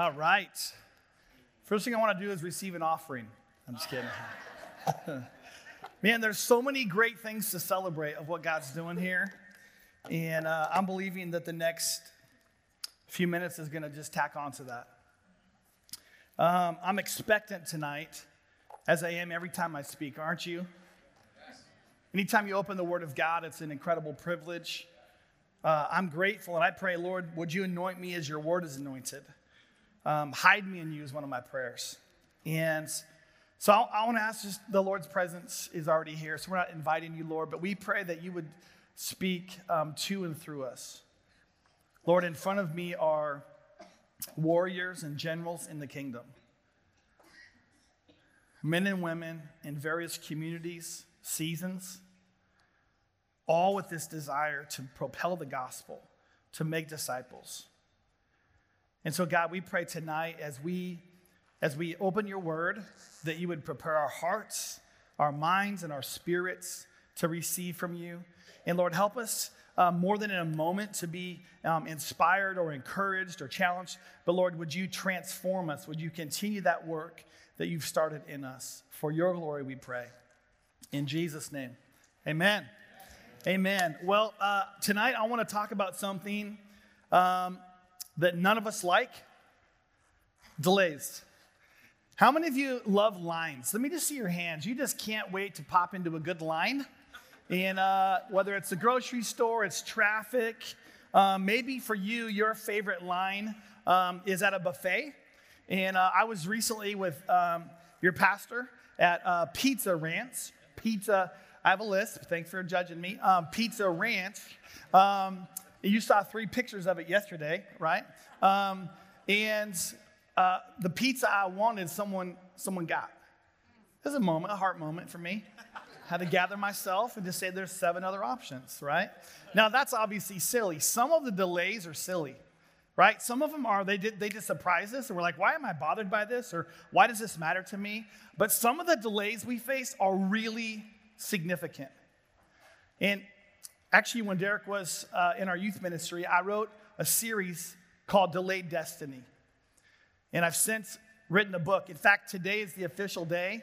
All right. First thing I want to do is receive an offering. I'm just kidding. Man, there's so many great things to celebrate of what God's doing here. And uh, I'm believing that the next few minutes is going to just tack on to that. Um, I'm expectant tonight, as I am every time I speak, aren't you? Anytime you open the Word of God, it's an incredible privilege. Uh, I'm grateful, and I pray, Lord, would you anoint me as your Word is anointed? Um, hide me in you is one of my prayers. And so I, I want to ask just the Lord's presence is already here. So we're not inviting you, Lord, but we pray that you would speak um, to and through us. Lord, in front of me are warriors and generals in the kingdom, men and women in various communities, seasons, all with this desire to propel the gospel, to make disciples. And so, God, we pray tonight as we as we open your word that you would prepare our hearts, our minds, and our spirits to receive from you. And Lord, help us uh, more than in a moment to be um, inspired or encouraged or challenged. But Lord, would you transform us? Would you continue that work that you've started in us? For your glory, we pray. In Jesus' name, amen. Amen. Well, uh, tonight I want to talk about something um, that none of us like delays. How many of you love lines? Let me just see your hands. You just can't wait to pop into a good line. And uh, whether it's the grocery store, it's traffic, um, maybe for you, your favorite line um, is at a buffet. And uh, I was recently with um, your pastor at uh, Pizza Ranch. Pizza, I have a list. Thanks for judging me. Um, Pizza Ranch. You saw three pictures of it yesterday, right? Um, and uh, the pizza I wanted, someone, someone got. There's a moment, a heart moment for me. Had to gather myself and just say there's seven other options, right? Now that's obviously silly. Some of the delays are silly, right? Some of them are they did they just surprise us and we're like, why am I bothered by this? Or why does this matter to me? But some of the delays we face are really significant. And actually, when Derek was uh, in our youth ministry, I wrote a series called Delayed Destiny. And I've since written a book. In fact, today is the official day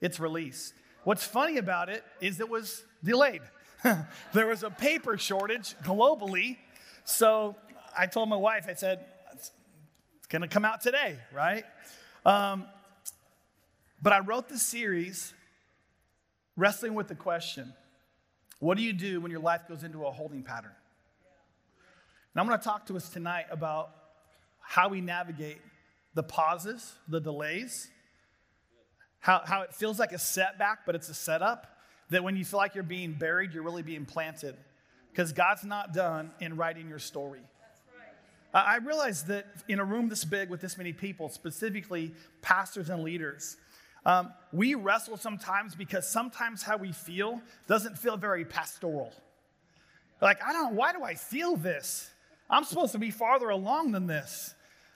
it's released. What's funny about it is it was delayed. there was a paper shortage globally. So I told my wife, I said, it's going to come out today, right? Um, but I wrote the series wrestling with the question what do you do when your life goes into a holding pattern? And I'm going to talk to us tonight about how we navigate the pauses, the delays, how, how it feels like a setback, but it's a setup. That when you feel like you're being buried, you're really being planted. Because God's not done in writing your story. Right. I realize that in a room this big with this many people, specifically pastors and leaders, um, we wrestle sometimes because sometimes how we feel doesn't feel very pastoral. Like, I don't know, why do I feel this? I'm supposed to be farther along than this.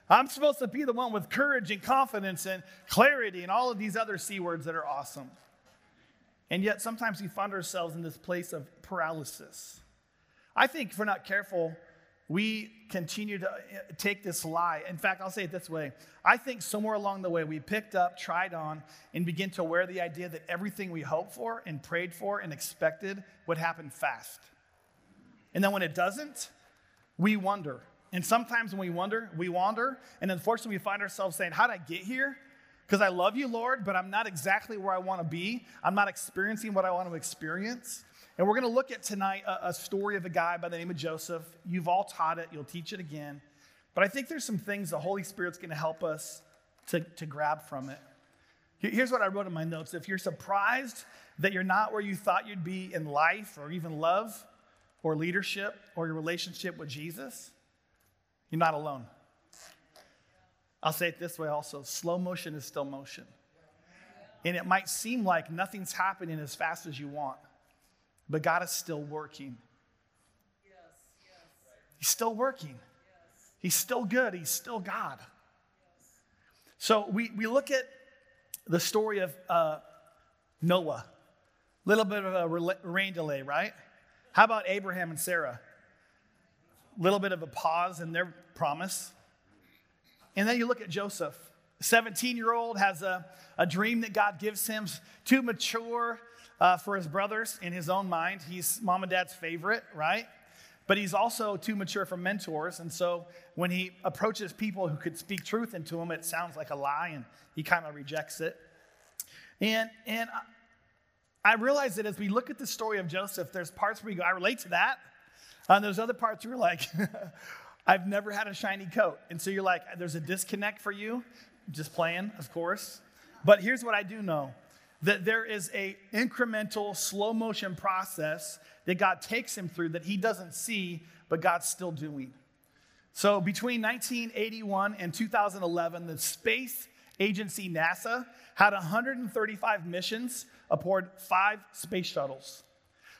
I'm supposed to be the one with courage and confidence and clarity and all of these other C words that are awesome. And yet, sometimes we find ourselves in this place of paralysis. I think if we're not careful, we continue to uh, take this lie. In fact, I'll say it this way I think somewhere along the way we picked up, tried on, and begin to wear the idea that everything we hoped for and prayed for and expected would happen fast. And then when it doesn't, we wonder and sometimes when we wonder, we wander, and unfortunately we find ourselves saying, How did I get here? Because I love you, Lord, but I'm not exactly where I want to be. I'm not experiencing what I want to experience. And we're going to look at tonight a, a, story of a guy by the name of Joseph. You've all taught it, you'll teach it again. But I think there's some things the Holy Spirit's going to help us to, to grab from it. Here's what I wrote in my notes. If you're surprised that you're not where you thought you'd be in life or even love or leadership or your relationship with Jesus, you're not alone. I'll say it this way also slow motion is still motion. And it might seem like nothing's happening as fast as you want, but God is still working. He's still working. He's still good. He's still God. So we, we look at the story of uh, Noah. A little bit of a rain delay, right? How about Abraham and Sarah? A little bit of a pause in their promise. and then you look at Joseph. 17 year old has a, a dream that God gives him, too mature uh, for his brothers in his own mind. He's mom and dad's favorite, right? But he's also too mature for mentors. And so when he approaches people who could speak truth into him, it sounds like a lie and he kind of rejects it. And, and I realize that as we look at the story of Joseph, there's parts where you go, I relate to that. And there's other parts where you're like, I've never had a shiny coat. And so you're like, there's a disconnect for you. Just playing, of course. But here's what I do know that there is a incremental slow motion process that God takes him through that he doesn't see but God's still doing. So between 1981 and 2011 the space agency NASA had 135 missions aboard 5 space shuttles.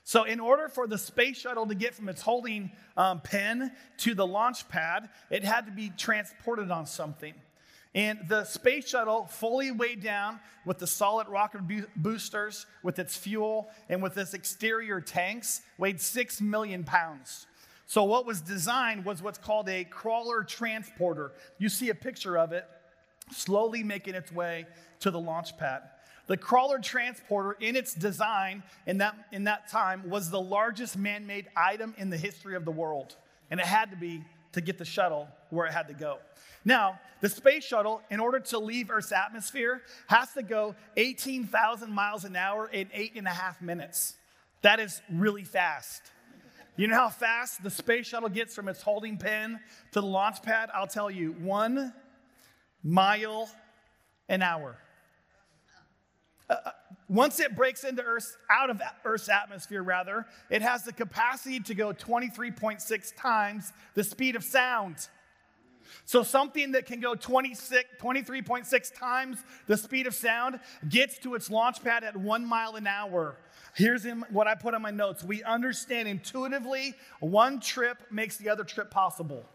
So, in order for the space shuttle to get from its holding um, pen to the launch pad, it had to be transported on something. And the space shuttle, fully weighed down with the solid rocket boosters, with its fuel, and with its exterior tanks, weighed six million pounds. So, what was designed was what's called a crawler transporter. You see a picture of it slowly making its way to the launch pad. The crawler transporter, in its design in that, in that time, was the largest man made item in the history of the world. And it had to be to get the shuttle where it had to go. Now, the space shuttle, in order to leave Earth's atmosphere, has to go 18,000 miles an hour in eight and a half minutes. That is really fast. You know how fast the space shuttle gets from its holding pen to the launch pad? I'll tell you, one mile an hour. Uh, uh once it breaks into Earth's, out of Earth's atmosphere, rather, it has the capacity to go 23.6 times the speed of sound. So something that can go 26, 23.6 times the speed of sound gets to its launch pad at one mile an hour. Here's what I put on my notes. We understand intuitively one trip makes the other trip possible.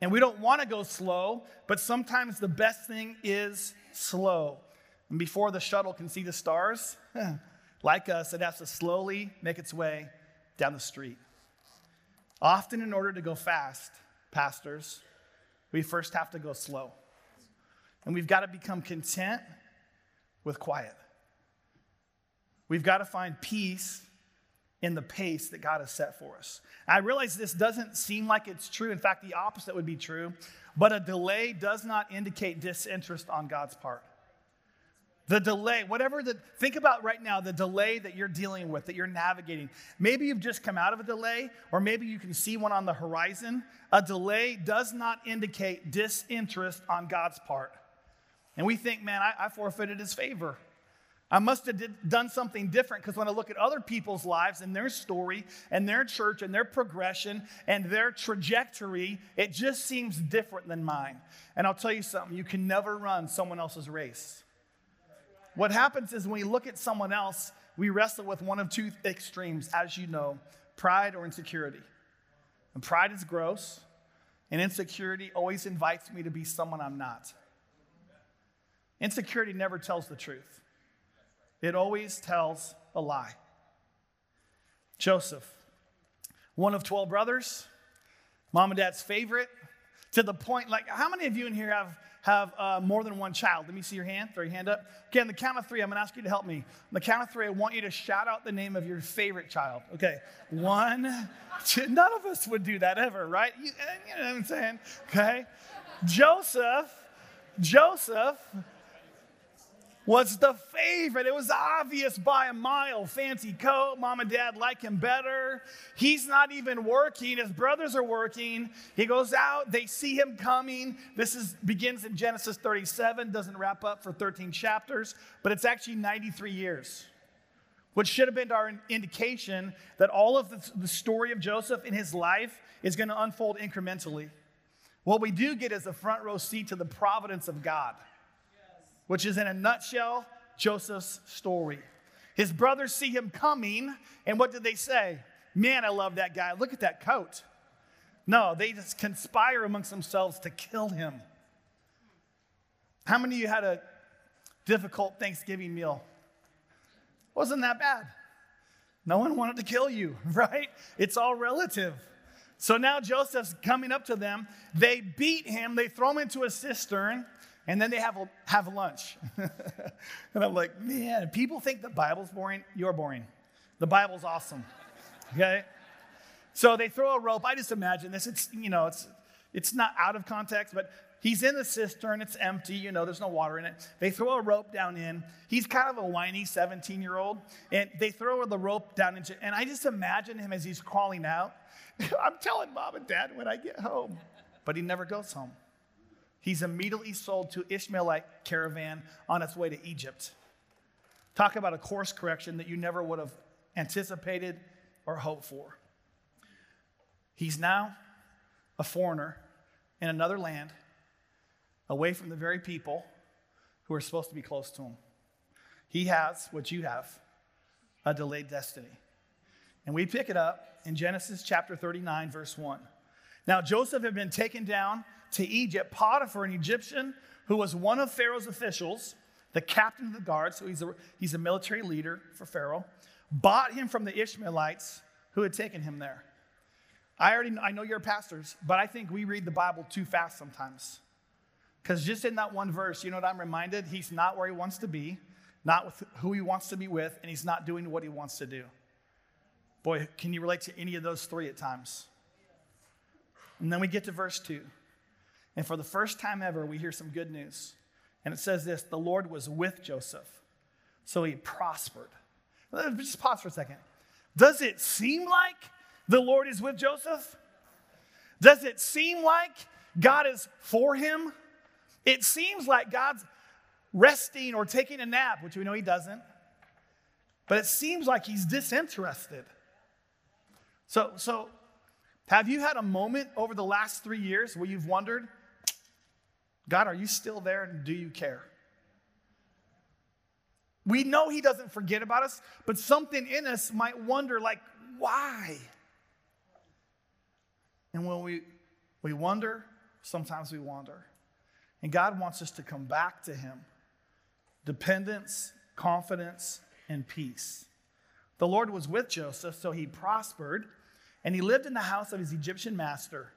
And we don't want to go slow, but sometimes the best thing is slow. And before the shuttle can see the stars, like us, it has to slowly make its way down the street. Often, in order to go fast, pastors, we first have to go slow. And we've got to become content with quiet. We've got to find peace in the pace that God has set for us. I realize this doesn't seem like it's true. In fact, the opposite would be true. But a delay does not indicate disinterest on God's part. The delay, whatever the, think about right now the delay that you're dealing with, that you're navigating. Maybe you've just come out of a delay, or maybe you can see one on the horizon. A delay does not indicate disinterest on God's part. And we think, man, I, I forfeited his favor. I must have did, done something different because when I look at other people's lives and their story and their church and their progression and their trajectory, it just seems different than mine. And I'll tell you something you can never run someone else's race. What happens is when we look at someone else, we wrestle with one of two extremes, as you know pride or insecurity. And pride is gross, and insecurity always invites me to be someone I'm not. Insecurity never tells the truth, it always tells a lie. Joseph, one of 12 brothers, mom and dad's favorite, to the point like, how many of you in here have have uh, more than one child? Let me see your hand. Throw your hand up. Okay, on the count of three, I'm going to ask you to help me. On the count of three, I want you to shout out the name of your favorite child. Okay, one, two. None of us would do that ever, right? You, you know what I'm saying? Okay. Joseph, Joseph was the favorite. It was obvious by a mile. Fancy coat, mom and dad like him better. He's not even working. His brothers are working. He goes out, they see him coming. This is begins in Genesis 37, doesn't wrap up for 13 chapters, but it's actually 93 years. Which should have been our indication that all of the, the story of Joseph in his life is going to unfold incrementally. What we do get is a front row seat to the providence of God which is in a nutshell Joseph's story. His brothers see him coming, and what did they say? Man, I love that guy. Look at that coat. No, they just conspire amongst themselves to kill him. How many of you had a difficult Thanksgiving meal? Wasn't that bad. No one wanted to kill you, right? It's all relative. So now Joseph's coming up to them. They beat him, they throw him into a cistern, and then they have, have lunch. and I'm like, man, people think the Bible's boring. You're boring. The Bible's awesome. Okay? So they throw a rope. I just imagine this. It's, you know, it's, it's not out of context, but he's in the cistern. It's empty. You know, there's no water in it. They throw a rope down in. He's kind of a whiny 17 year old. And they throw the rope down into, and I just imagine him as he's crawling out. I'm telling mom and dad when I get home. But he never goes home. He's immediately sold to Ishmaelite caravan on its way to Egypt. Talk about a course correction that you never would have anticipated or hoped for. He's now a foreigner in another land, away from the very people who are supposed to be close to him. He has what you have a delayed destiny. And we pick it up in Genesis chapter 39, verse 1. Now, Joseph had been taken down to Egypt. Potiphar, an Egyptian who was one of Pharaoh's officials, the captain of the guard, so he's a, he's a military leader for Pharaoh, bought him from the Ishmaelites who had taken him there. I already I know you're pastors, but I think we read the Bible too fast sometimes. Because just in that one verse, you know what I'm reminded? He's not where he wants to be, not with who he wants to be with, and he's not doing what he wants to do. Boy, can you relate to any of those three at times? And then we get to verse 2. And for the first time ever, we hear some good news. And it says this the Lord was with Joseph, so he prospered. Uh, just pause for a second. Does it seem like the Lord is with Joseph? Does it seem like God is for him? It seems like God's resting or taking a nap, which we know he doesn't. But it seems like he's disinterested. So, so have you had a moment over the last three years where you've wondered, God, are you still there and do you care? We know He doesn't forget about us, but something in us might wonder, like, why? And when we, we wonder, sometimes we wander. And God wants us to come back to Him dependence, confidence, and peace. The Lord was with Joseph, so he prospered, and he lived in the house of his Egyptian master.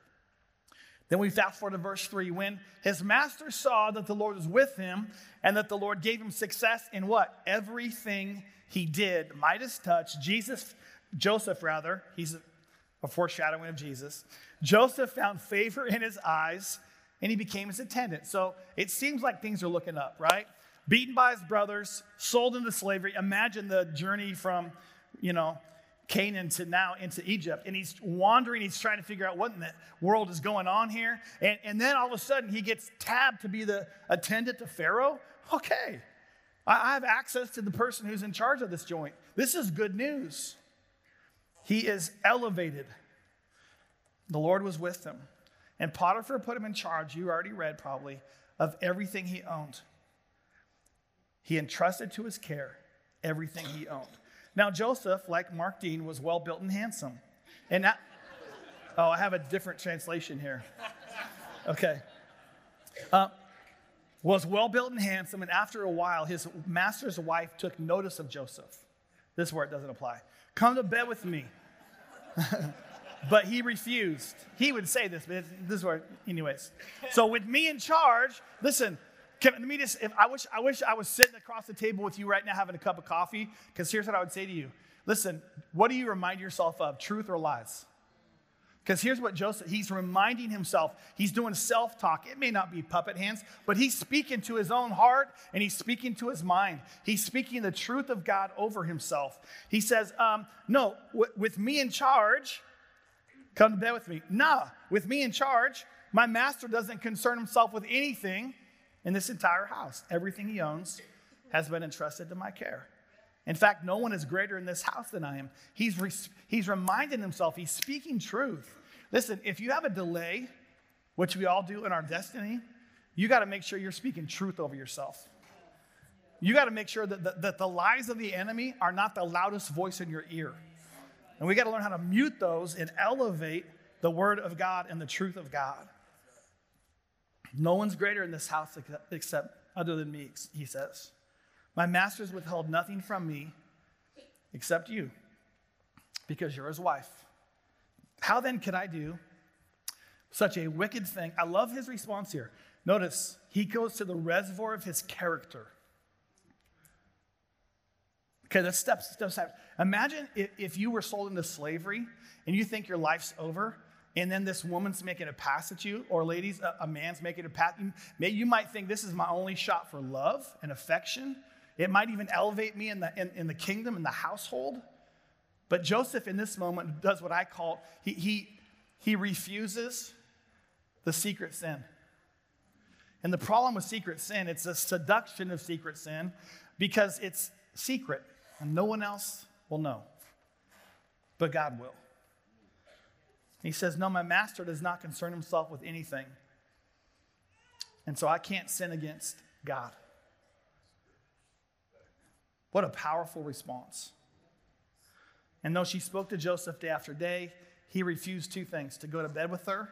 Then we fast forward to verse 3 when his master saw that the Lord was with him and that the Lord gave him success in what? Everything he did. Midas touch, Jesus, Joseph rather, he's a foreshadowing of Jesus. Joseph found favor in his eyes and he became his attendant. So it seems like things are looking up, right? beaten by his brothers, sold into slavery. Imagine the journey from, you know, Canaan to now into Egypt. And he's wandering, he's trying to figure out what in the world is going on here. And, and then all of a sudden he gets tabbed to be the attendant to Pharaoh. Okay, I, I have access to the person who's in charge of this joint. This is good news. He is elevated. The Lord was with him. And Potiphar put him in charge, you already read probably, of everything he owned. He entrusted to his care everything he owned. Now, Joseph, like Mark Dean, was well built and handsome. And that, oh, I have a different translation here. Okay. Uh, was well built and handsome, and after a while, his master's wife took notice of Joseph. This it doesn't apply. Come to bed with me. but he refused. He would say this, but this is where, anyways. So, with me in charge, listen, can, let me just, if I wish, I wish I was sitting across the table with you right now having a cup of coffee, because here's what I would say to you. Listen, what do you remind yourself of, truth or lies? Because here's what Joseph, he's reminding himself, he's doing self talk. It may not be puppet hands, but he's speaking to his own heart and he's speaking to his mind. He's speaking the truth of God over himself. He says, um, No, w- with me in charge, come to bed with me. Nah, with me in charge, my master doesn't concern himself with anything in this entire house. Everything he owns has been entrusted to my care. In fact, no one is greater in this house than I am. He's, re- he's reminding himself, he's speaking truth. Listen, if you have a delay, which we all do in our destiny, you got to make sure you're speaking truth over yourself. You got to make sure that the, that the lies of the enemy are not the loudest voice in your ear. And we got to learn how to mute those and elevate the word of God and the truth of God. No one's greater in this house except other than me, he says. My master's withheld nothing from me except you, because you're his wife. How then could I do such a wicked thing? I love his response here. Notice he goes to the reservoir of his character. Okay, that's steps, steps. Imagine if, if you were sold into slavery and you think your life's over, and then this woman's making a pass at you, or ladies, a, a man's making a pass. You, you might think this is my only shot for love and affection. It might even elevate me in the, in, in the kingdom, in the household. But Joseph, in this moment, does what I call he, he, he refuses the secret sin. And the problem with secret sin, it's a seduction of secret sin because it's secret and no one else will know. But God will. He says, No, my master does not concern himself with anything. And so I can't sin against God. What a powerful response. And though she spoke to Joseph day after day, he refused two things to go to bed with her,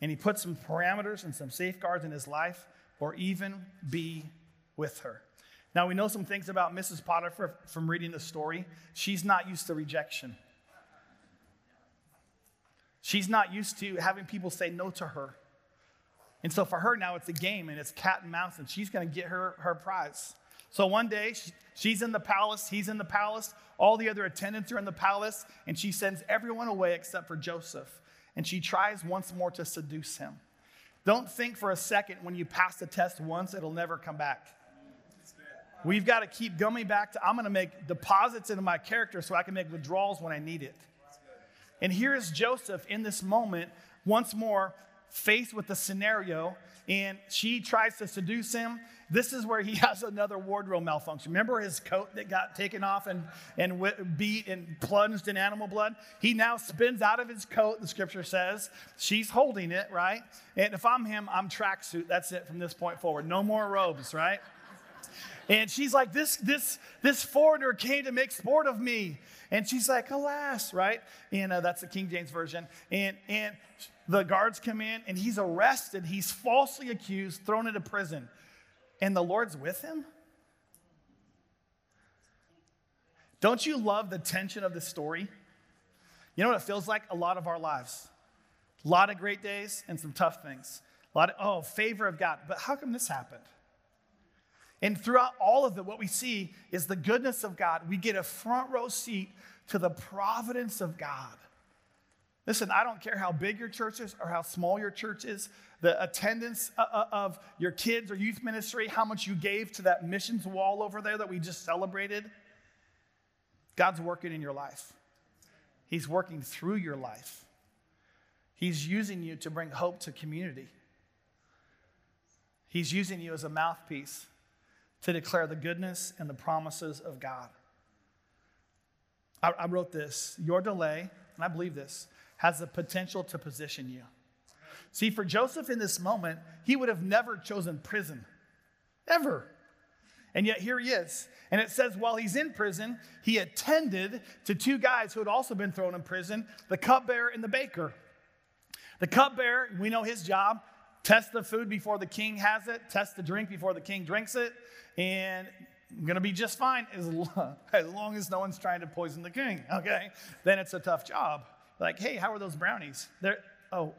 and he put some parameters and some safeguards in his life, or even be with her. Now, we know some things about Mrs. Potiphar from reading the story. She's not used to rejection. She's not used to having people say no to her. And so for her now, it's a game and it's cat and mouse, and she's going to get her, her prize. So one day, she, she's in the palace, he's in the palace, all the other attendants are in the palace, and she sends everyone away except for Joseph. And she tries once more to seduce him. Don't think for a second when you pass the test once, it'll never come back. We've got to keep going back to, I'm going to make deposits into my character so I can make withdrawals when I need it. And here is Joseph in this moment, once more, faced with the scenario, and she tries to seduce him. This is where he has another wardrobe malfunction. Remember his coat that got taken off and, and beat and plunged in animal blood? He now spins out of his coat, the scripture says. She's holding it, right? And if I'm him, I'm tracksuit. That's it from this point forward. No more robes, right? And she's like, this, this, this foreigner came to make sport of me. And she's like, alas, right? And uh, that's the King James Version. And, and the guards come in and he's arrested. He's falsely accused, thrown into prison. And the Lord's with him? Don't you love the tension of the story? You know what it feels like? A lot of our lives. A lot of great days and some tough things. A lot of, oh, favor of God. But how come this happened? And throughout all of it, what we see is the goodness of God. We get a front row seat to the providence of God. Listen, I don't care how big your church is or how small your church is, the attendance uh, uh, of your kids or youth ministry, how much you gave to that missions wall over there that we just celebrated. God's working in your life, He's working through your life. He's using you to bring hope to community. He's using you as a mouthpiece to declare the goodness and the promises of God. I, I wrote this Your delay, and I believe this, has the potential to position you. See, for Joseph in this moment, he would have never chosen prison, ever. And yet here he is. And it says while he's in prison, he attended to two guys who had also been thrown in prison the cupbearer and the baker. The cupbearer, we know his job test the food before the king has it, test the drink before the king drinks it and I'm going to be just fine as long, as long as no one's trying to poison the king, okay? Then it's a tough job. Like, hey, how are those brownies? They're, oh,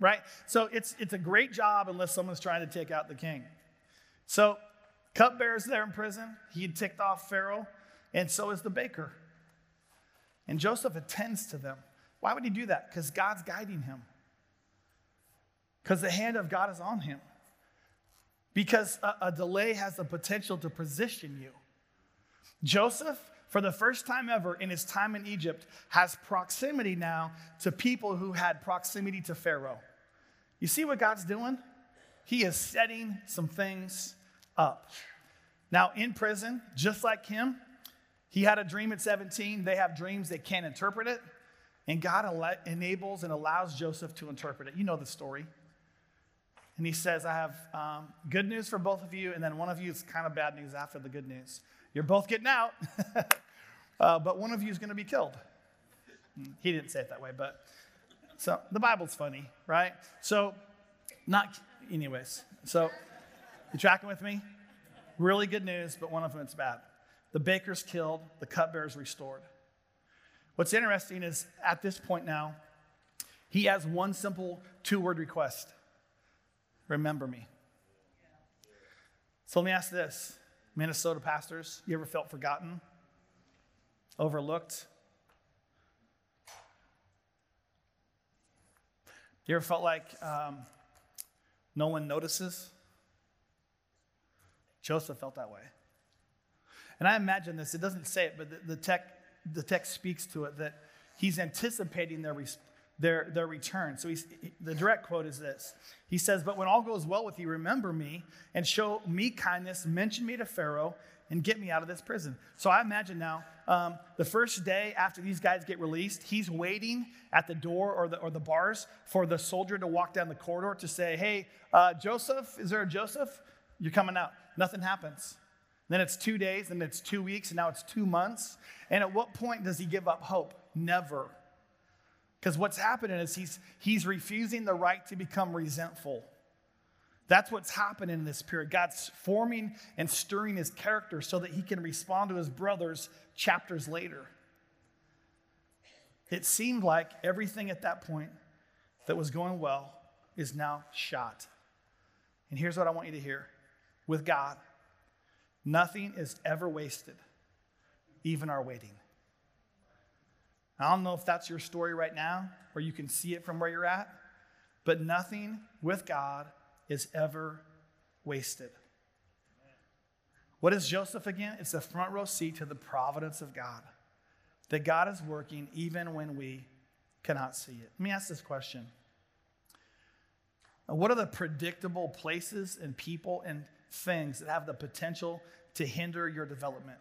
right? So it's, it's a great job unless someone's trying to take out the king. So cupbearer's there in prison. He had ticked off Pharaoh, and so is the baker. And Joseph attends to them. Why would he do that? Because God's guiding him. Because the hand of God is on him because a, a delay has the potential to position you. Joseph, for the first time ever in his time in Egypt, has proximity now to people who had proximity to Pharaoh. You see what God's doing? He is setting some things up. Now, in prison, just like him, he had a dream at 17. They have dreams, they can't interpret it. And God enables and allows Joseph to interpret it. You know the story. And he says, I have um, good news for both of you, and then one of you is kind of bad news after the good news. You're both getting out, uh, but one of you is going to be killed. He didn't say it that way, but so the Bible's funny, right? So, not, anyways. So, you tracking with me? Really good news, but one of them is bad. The baker's killed, the cupbearer's restored. What's interesting is at this point now, he has one simple two word request remember me. So let me ask this Minnesota pastors, you ever felt forgotten, overlooked? You ever felt like um, no one notices? Joseph felt that way. And I imagine this, it doesn't say it, but the, the, tech, the text speaks to it that he's anticipating their, their, their return. So he's, the direct quote is this He says, But when all goes well with you, remember me and show me kindness, mention me to Pharaoh, and get me out of this prison. So I imagine now, um, the first day after these guys get released, he's waiting at the door or the, or the bars for the soldier to walk down the corridor to say, Hey, uh, Joseph, is there a Joseph? You're coming out. Nothing happens. Then it's two days, and it's two weeks, and now it's two months. And at what point does he give up hope? Never. Because what's happening is he's, he's refusing the right to become resentful. That's what's happening in this period. God's forming and stirring his character so that he can respond to his brothers chapters later. It seemed like everything at that point that was going well is now shot. And here's what I want you to hear with God, nothing is ever wasted, even our waiting. I don't know if that's your story right now or you can see it from where you're at, but nothing with God is ever wasted. What is Joseph again? It's a front row seat to the providence of God. That God is working even when we cannot see it. Let me ask this question What are the predictable places and people and things that have the potential to hinder your development?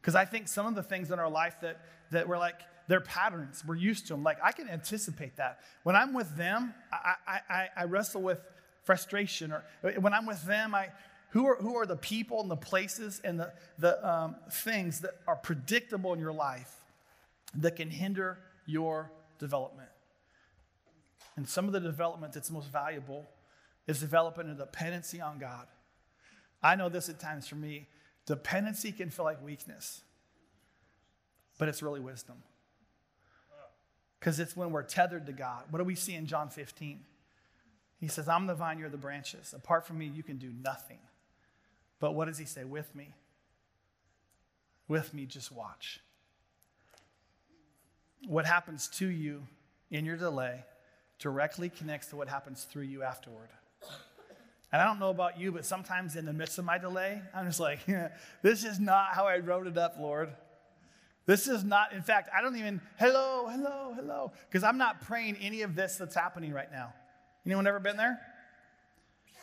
Because I think some of the things in our life that, that we're like, they're patterns. We're used to them. Like, I can anticipate that. When I'm with them, I, I, I wrestle with frustration. Or when I'm with them, I, who, are, who are the people and the places and the, the um, things that are predictable in your life that can hinder your development? And some of the development that's most valuable is developing a dependency on God. I know this at times for me. Dependency can feel like weakness, but it's really wisdom because it's when we're tethered to God. What do we see in John 15? He says, I'm the vine, you're the branches. Apart from me, you can do nothing. But what does he say? With me. With me, just watch. What happens to you in your delay directly connects to what happens through you afterward. And I don't know about you, but sometimes in the midst of my delay, I'm just like, this is not how I wrote it up, Lord. This is not, in fact, I don't even, hello, hello, hello, because I'm not praying any of this that's happening right now. Anyone ever been there?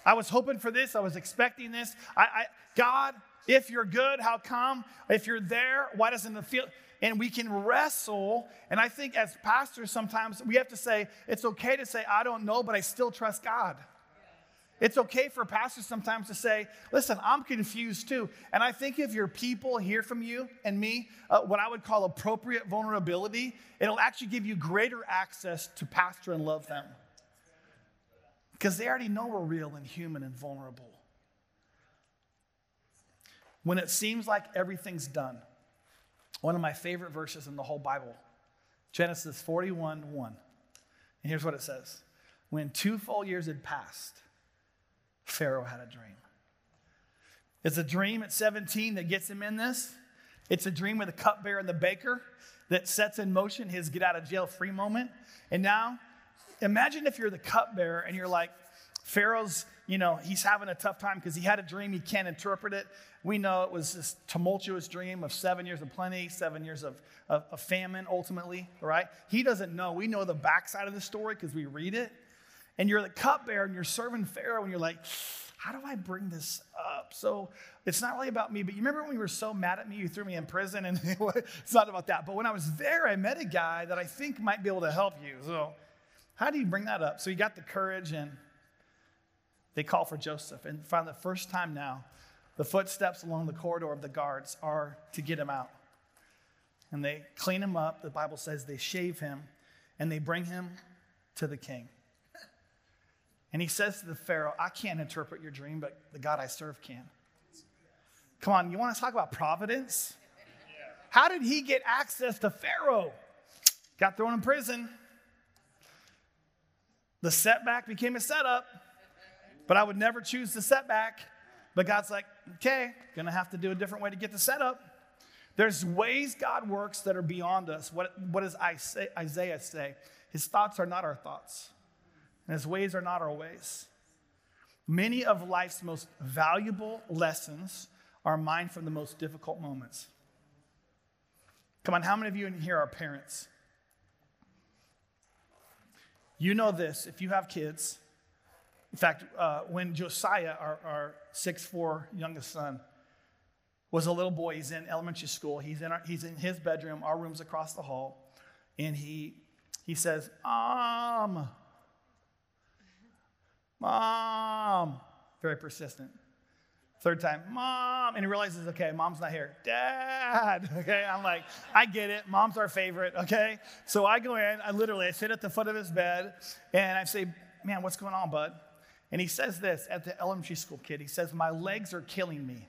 I was hoping for this. I was expecting this. I, I God, if you're good, how come? If you're there, why doesn't it feel? And we can wrestle. And I think as pastors, sometimes we have to say, it's okay to say, I don't know, but I still trust God. It's okay for pastors sometimes to say, listen, I'm confused too. And I think if your people hear from you and me, uh, what I would call appropriate vulnerability, it'll actually give you greater access to pastor and love them. Because they already know we're real and human and vulnerable. When it seems like everything's done, one of my favorite verses in the whole Bible, Genesis 41 1. And here's what it says When two full years had passed, Pharaoh had a dream. It's a dream at 17 that gets him in this. It's a dream with the cupbearer and the baker that sets in motion his get out of jail free moment. And now, imagine if you're the cupbearer and you're like, Pharaoh's, you know, he's having a tough time because he had a dream, he can't interpret it. We know it was this tumultuous dream of seven years of plenty, seven years of, of, of famine ultimately, right? He doesn't know. We know the backside of the story because we read it and you're the cupbearer and you're serving Pharaoh and you're like, how do I bring this up? So it's not really about me, but you remember when you were so mad at me, you threw me in prison, and it's not about that. But when I was there, I met a guy that I think might be able to help you. So how do you bring that up? So you got the courage, and they call for Joseph. And finally, the first time now, the footsteps along the corridor of the guards are to get him out. And they clean him up. The Bible says they shave him, and they bring him to the king. And he says to the Pharaoh, I can't interpret your dream, but the God I serve can. Come on, you want to talk about providence? How did he get access to Pharaoh? Got thrown in prison. The setback became a setup, but I would never choose the setback. But God's like, okay, gonna have to do a different way to get the setup. There's ways God works that are beyond us. What, what does Isaiah say? His thoughts are not our thoughts, and his ways are not our ways. Many of life's most valuable lessons are mined from the most difficult moments. Come on, how many of you in here are parents? You know this if you have kids. In fact, uh, when Josiah, our, our 6'4 youngest son, was a little boy, he's in elementary school, he's in, our, he's in his bedroom, our room's across the hall, and he, he says, Mom, Mom, very persistent. Third time, mom, and he realizes, okay, mom's not here. Dad, okay, I'm like, I get it. Mom's our favorite, okay? So I go in, I literally, I sit at the foot of his bed, and I say, man, what's going on, bud? And he says this at the elementary school kid. He says, my legs are killing me.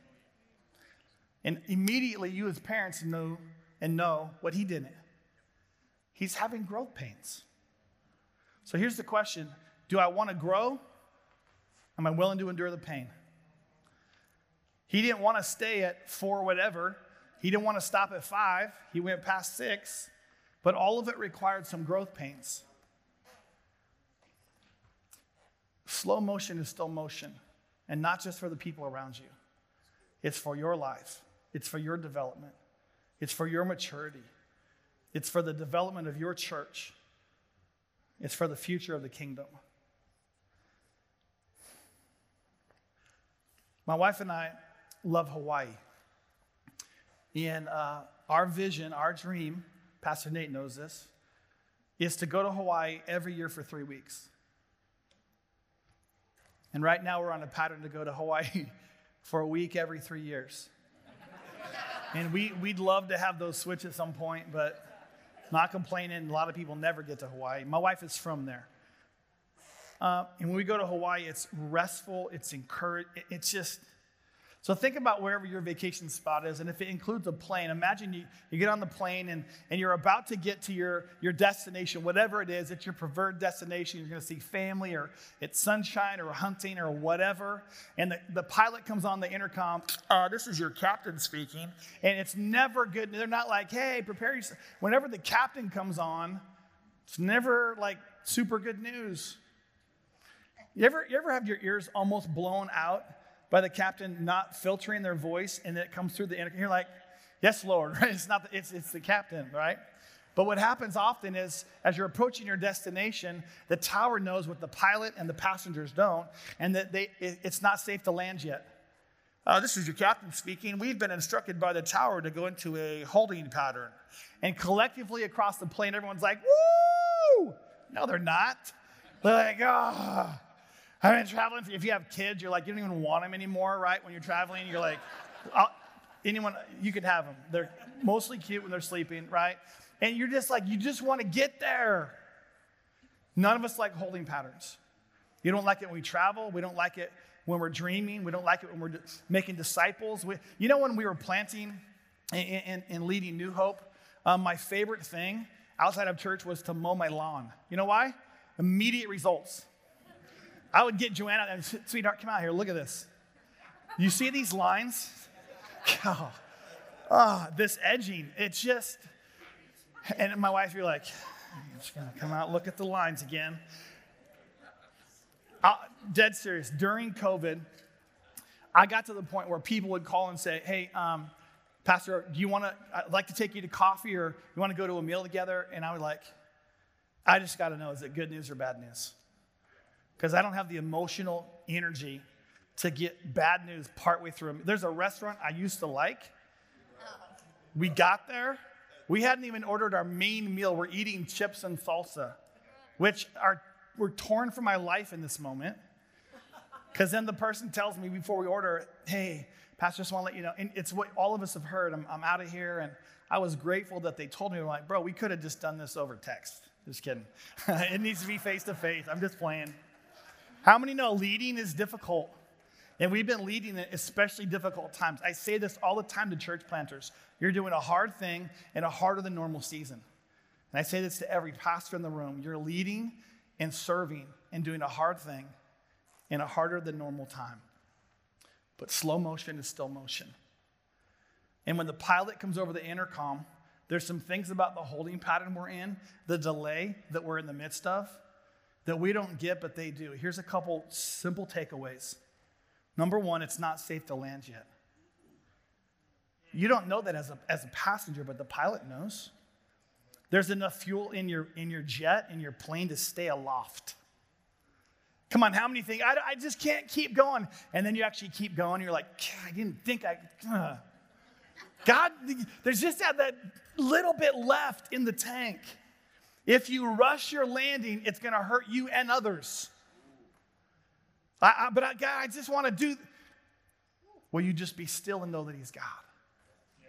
And immediately, you as parents know and know what he didn't. He's having growth pains. So here's the question Do I want to grow? Am I willing to endure the pain? He didn't want to stay at four, whatever. He didn't want to stop at five. He went past six. But all of it required some growth pains. Slow motion is still motion, and not just for the people around you. It's for your life, it's for your development, it's for your maturity, it's for the development of your church, it's for the future of the kingdom. My wife and I love Hawaii. And uh, our vision, our dream, Pastor Nate knows this, is to go to Hawaii every year for three weeks. And right now we're on a pattern to go to Hawaii for a week every three years. and we, we'd love to have those switch at some point, but not complaining. A lot of people never get to Hawaii. My wife is from there. Uh, and when we go to Hawaii, it's restful, it's encouraged, it's just, so think about wherever your vacation spot is, and if it includes a plane, imagine you, you get on the plane and, and you're about to get to your, your destination, whatever it is, it's your preferred destination. You're going to see family or it's sunshine or hunting or whatever. And the, the pilot comes on the intercom, uh, this is your captain speaking, and it's never good. They're not like, hey, prepare yourself. Whenever the captain comes on, it's never like super good news. You ever, you ever have your ears almost blown out by the captain not filtering their voice and it comes through the intercom. You're like, yes, Lord, right? It's not the, it's, it's the captain, right? But what happens often is as you're approaching your destination, the tower knows what the pilot and the passengers don't, and that they, it, it's not safe to land yet. Uh, this is your captain speaking. We've been instructed by the tower to go into a holding pattern. And collectively across the plane, everyone's like, woo! No, they're not. They're like, ah. Oh. I've been traveling. If you have kids, you're like, you don't even want them anymore, right? When you're traveling, you're like, anyone, you could have them. They're mostly cute when they're sleeping, right? And you're just like, you just want to get there. None of us like holding patterns. You don't like it when we travel. We don't like it when we're dreaming. We don't like it when we're making disciples. We, you know, when we were planting and, and, and leading New Hope, um, my favorite thing outside of church was to mow my lawn. You know why? Immediate results. I would get Joanna and sweetheart, come out here, look at this. You see these lines? Oh, oh this edging, it's just, and my wife, you're like, I'm just gonna come out, look at the lines again. Uh, dead serious. During COVID, I got to the point where people would call and say, hey, um, Pastor, do you want to, I'd like to take you to coffee or you want to go to a meal together? And I was like, I just got to know, is it good news or bad news? Because I don't have the emotional energy to get bad news partway through. There's a restaurant I used to like. We got there. We hadn't even ordered our main meal. We're eating chips and salsa, which are were torn from my life in this moment. Because then the person tells me before we order, hey, Pastor, just want to let you know. And it's what all of us have heard. I'm, I'm out of here. And I was grateful that they told me, I'm like, bro, we could have just done this over text. Just kidding. it needs to be face to face. I'm just playing. How many know leading is difficult? And we've been leading in especially difficult times. I say this all the time to church planters. You're doing a hard thing in a harder than normal season. And I say this to every pastor in the room. You're leading and serving and doing a hard thing in a harder than normal time. But slow motion is still motion. And when the pilot comes over the intercom, there's some things about the holding pattern we're in, the delay that we're in the midst of, that we don't get, but they do. Here's a couple simple takeaways. Number one, it's not safe to land yet. You don't know that as a, as a passenger, but the pilot knows. There's enough fuel in your, in your jet, in your plane to stay aloft. Come on, how many think, I, I just can't keep going. And then you actually keep going. You're like, I didn't think I. Uh. God, there's just that, that little bit left in the tank. If you rush your landing, it's going to hurt you and others. I, I, but I, God, I just want to do. Will you just be still and know that He's God? Yeah.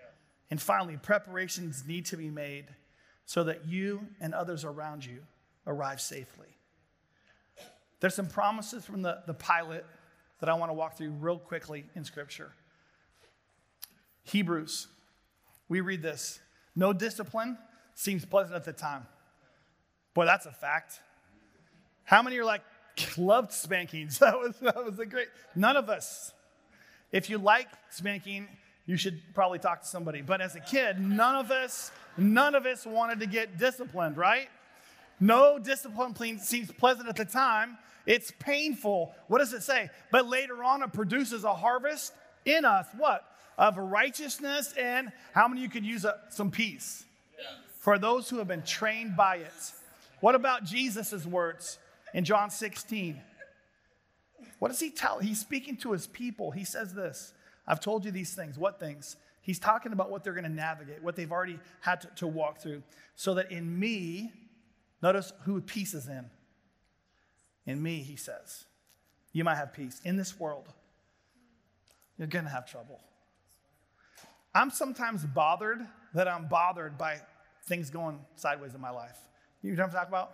And finally, preparations need to be made so that you and others around you arrive safely. There's some promises from the, the pilot that I want to walk through real quickly in Scripture. Hebrews, we read this no discipline seems pleasant at the time. Boy, that's a fact. How many are like, loved spankings? That was, that was a great, none of us. If you like spanking, you should probably talk to somebody. But as a kid, none of us, none of us wanted to get disciplined, right? No discipline seems pleasant at the time. It's painful. What does it say? But later on, it produces a harvest in us. What? Of righteousness and how many of you could use a, some peace? For those who have been trained by it. What about Jesus' words in John 16? What does he tell? He's speaking to his people. He says this I've told you these things. What things? He's talking about what they're going to navigate, what they've already had to, to walk through. So that in me, notice who peace is in. In me, he says, you might have peace. In this world, you're going to have trouble. I'm sometimes bothered that I'm bothered by things going sideways in my life. You know what I'm talking about?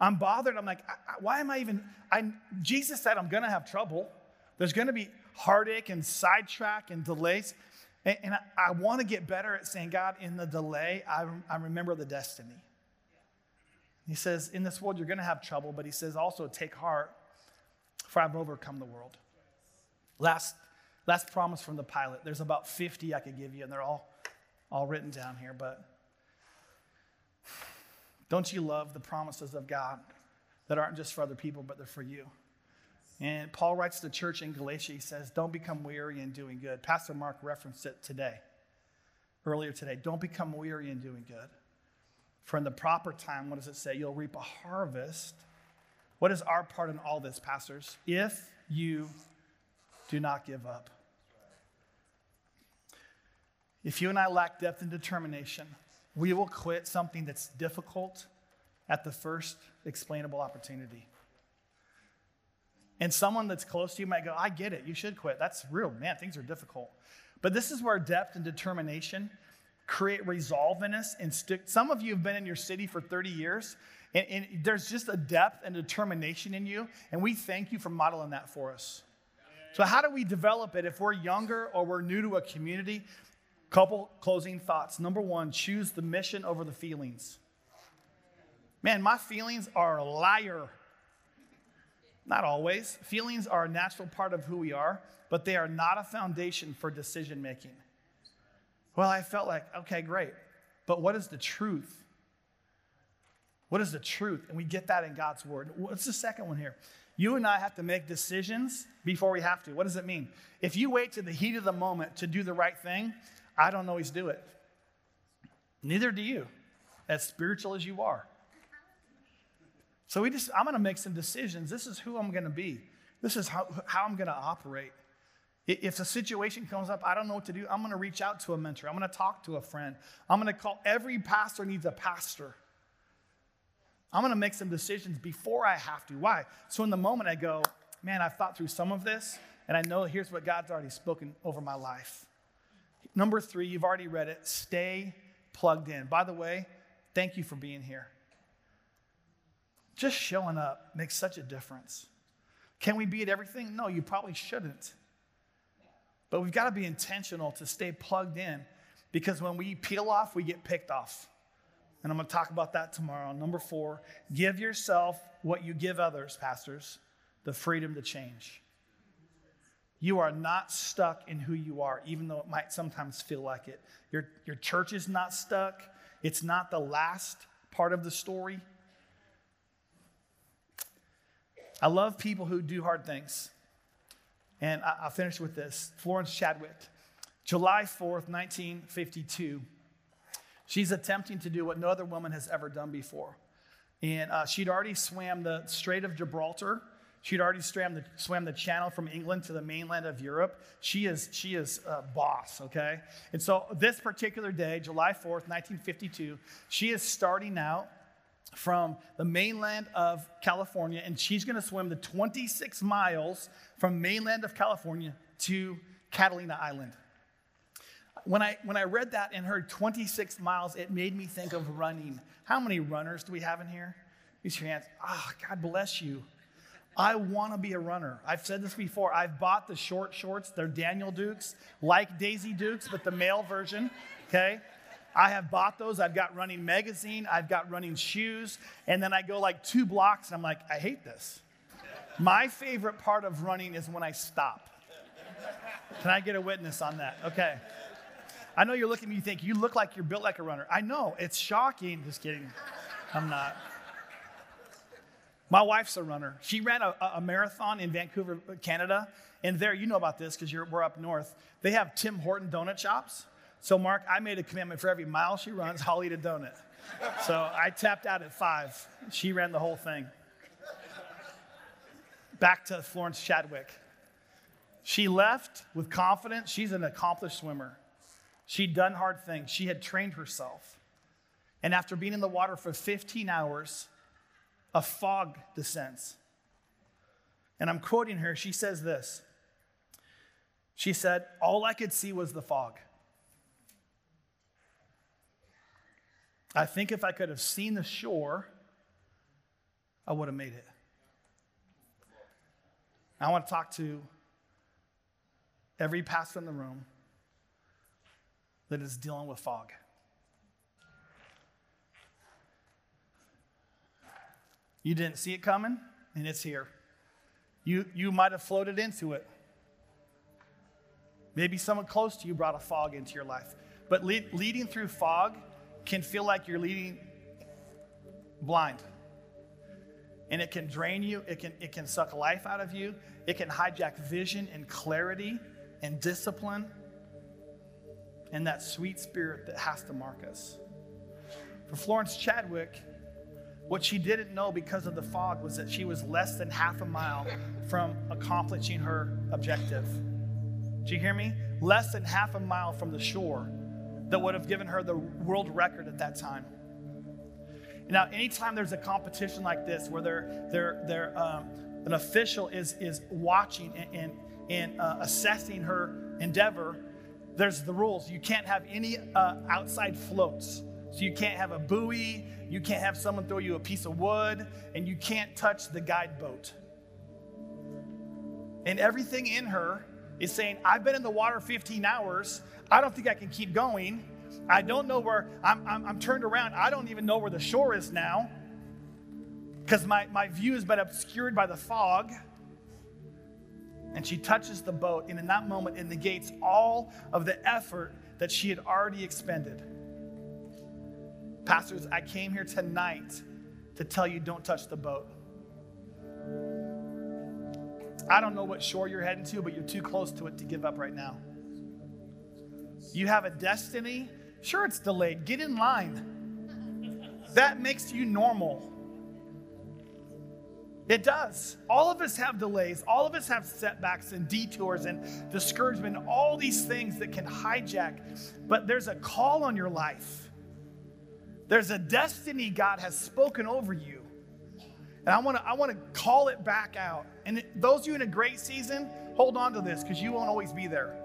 I'm bothered. I'm like, why am I even? I, Jesus said I'm going to have trouble. There's going to be heartache and sidetrack and delays. And, and I, I want to get better at saying, God, in the delay, I, I remember the destiny. He says, In this world, you're going to have trouble, but he says also, take heart, for I've overcome the world. Last, last promise from the pilot. There's about 50 I could give you, and they're all, all written down here. But don't you love the promises of God that aren't just for other people, but they're for you? And Paul writes to the church in Galatia, he says, Don't become weary in doing good. Pastor Mark referenced it today, earlier today. Don't become weary in doing good. For in the proper time, what does it say? You'll reap a harvest. What is our part in all this, pastors? If you do not give up. If you and I lack depth and determination, we will quit something that's difficult at the first explainable opportunity. And someone that's close to you might go, I get it, you should quit. That's real, man, things are difficult. But this is where depth and determination create resolve in us and stick. Some of you have been in your city for 30 years, and, and there's just a depth and determination in you, and we thank you for modeling that for us. So, how do we develop it if we're younger or we're new to a community? Couple closing thoughts. Number one, choose the mission over the feelings. Man, my feelings are a liar. Not always. Feelings are a natural part of who we are, but they are not a foundation for decision making. Well, I felt like, okay, great. But what is the truth? What is the truth? And we get that in God's word. What's the second one here? You and I have to make decisions before we have to. What does it mean? If you wait to the heat of the moment to do the right thing, I don't always do it. Neither do you, as spiritual as you are. So we just, I'm going to make some decisions. This is who I'm going to be. This is how, how I'm going to operate. If a situation comes up, I don't know what to do. I'm going to reach out to a mentor. I'm going to talk to a friend. I'm going to call. Every pastor needs a pastor. I'm going to make some decisions before I have to. Why? So in the moment I go, man, I've thought through some of this, and I know here's what God's already spoken over my life. Number three, you've already read it. Stay plugged in. By the way, thank you for being here. Just showing up makes such a difference. Can we be at everything? No, you probably shouldn't. But we've got to be intentional to stay plugged in because when we peel off, we get picked off. And I'm going to talk about that tomorrow. Number four, give yourself what you give others, pastors, the freedom to change. You are not stuck in who you are, even though it might sometimes feel like it. Your, your church is not stuck, it's not the last part of the story. I love people who do hard things. And I, will finish with this Florence Chadwick, July 4th, 1952. She's attempting to do what no other woman has ever done before. And uh, she'd already swam the Strait of Gibraltar. She'd already swam the, swam the channel from England to the mainland of Europe. She is, she is a boss, okay? And so this particular day, July 4th, 1952, she is starting out from the mainland of California, and she's going to swim the 26 miles from mainland of California to Catalina Island. When I, when I read that and heard 26 miles, it made me think of running. How many runners do we have in here? Use your hands. Ah, oh, God bless you. I want to be a runner. I've said this before. I've bought the short shorts. They're Daniel Dukes, like Daisy Dukes, but the male version. Okay? I have bought those. I've got running magazine, I've got running shoes, and then I go like two blocks and I'm like, I hate this. My favorite part of running is when I stop. Can I get a witness on that? Okay. I know you're looking at me, you think you look like you're built like a runner. I know, it's shocking. Just kidding. I'm not. My wife's a runner. She ran a, a marathon in Vancouver, Canada. And there, you know about this because we're up north. They have Tim Horton donut shops. So, Mark, I made a commitment for every mile she runs, I'll eat a donut. So I tapped out at five. She ran the whole thing. Back to Florence Chadwick. She left with confidence. She's an accomplished swimmer. She'd done hard things, she had trained herself. And after being in the water for 15 hours, a fog descends. And I'm quoting her. She says this She said, All I could see was the fog. I think if I could have seen the shore, I would have made it. I want to talk to every pastor in the room that is dealing with fog. You didn't see it coming, and it's here. You, you might have floated into it. Maybe someone close to you brought a fog into your life. But lead, leading through fog can feel like you're leading blind. And it can drain you, it can, it can suck life out of you, it can hijack vision and clarity and discipline and that sweet spirit that has to mark us. For Florence Chadwick, what she didn't know because of the fog was that she was less than half a mile from accomplishing her objective. Do you hear me? Less than half a mile from the shore that would have given her the world record at that time. Now, anytime there's a competition like this where they're, they're, they're, um, an official is, is watching and, and, and uh, assessing her endeavor, there's the rules. You can't have any uh, outside floats. So you can't have a buoy, you can't have someone throw you a piece of wood, and you can't touch the guide boat. And everything in her is saying, I've been in the water 15 hours. I don't think I can keep going. I don't know where I'm, I'm, I'm turned around. I don't even know where the shore is now because my, my view has been obscured by the fog. And she touches the boat, and in that moment, it negates all of the effort that she had already expended. Pastors, I came here tonight to tell you don't touch the boat. I don't know what shore you're heading to, but you're too close to it to give up right now. You have a destiny. Sure, it's delayed. Get in line. That makes you normal. It does. All of us have delays. All of us have setbacks and detours and discouragement, all these things that can hijack. But there's a call on your life. There's a destiny God has spoken over you. And I want to I want to call it back out. And those of you in a great season, hold on to this because you won't always be there.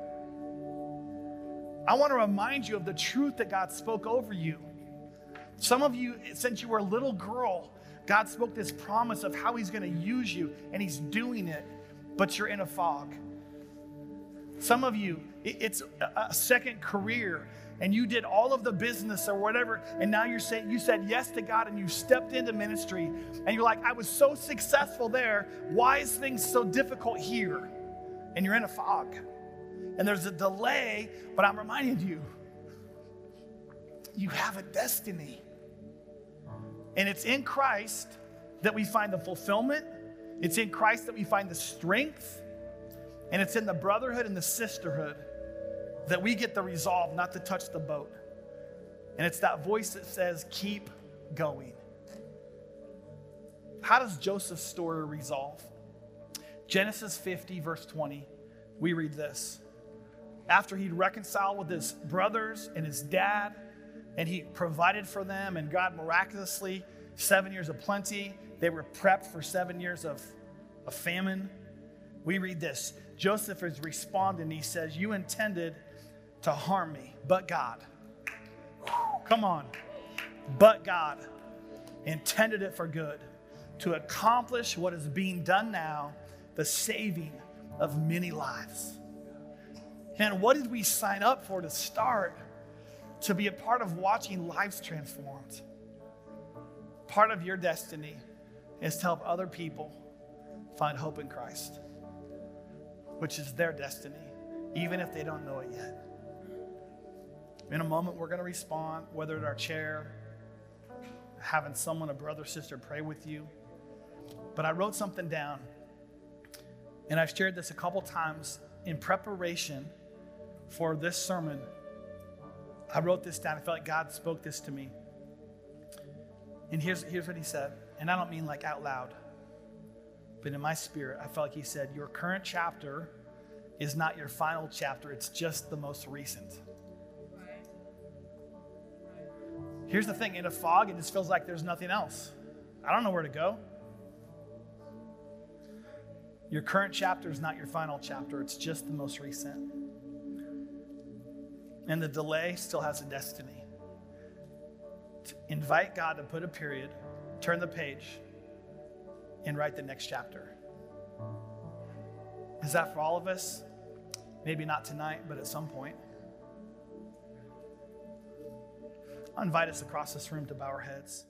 I want to remind you of the truth that God spoke over you. Some of you, since you were a little girl, God spoke this promise of how He's going to use you, and He's doing it, but you're in a fog. Some of you, it's a second career and you did all of the business or whatever, and now you're saying you said yes to God and you stepped into ministry, and you're like, I was so successful there. Why is things so difficult here? And you're in a fog. And there's a delay, but I'm reminding you, you have a destiny. And it's in Christ that we find the fulfillment. It's in Christ that we find the strength. And it's in the brotherhood and the sisterhood that we get the resolve not to touch the boat. And it's that voice that says, keep going. How does Joseph's story resolve? Genesis 50, verse 20, we read this. After he'd reconciled with his brothers and his dad, and he provided for them, and God miraculously, seven years of plenty, they were prepped for seven years of, of famine. We read this Joseph is responding. He says, You intended to harm me, but God. Come on. But God intended it for good to accomplish what is being done now, the saving of many lives. And what did we sign up for to start? To be a part of watching lives transformed. Part of your destiny is to help other people find hope in Christ, which is their destiny, even if they don't know it yet. In a moment, we're going to respond, whether at our chair, having someone, a brother, sister, pray with you. But I wrote something down, and I've shared this a couple times in preparation for this sermon. I wrote this down. I felt like God spoke this to me. And here's, here's what he said. And I don't mean like out loud, but in my spirit, I felt like he said, Your current chapter is not your final chapter, it's just the most recent. Here's the thing in a fog, it just feels like there's nothing else. I don't know where to go. Your current chapter is not your final chapter, it's just the most recent. And the delay still has a destiny. To invite God to put a period, turn the page, and write the next chapter. Is that for all of us? Maybe not tonight, but at some point. I invite us across this room to bow our heads.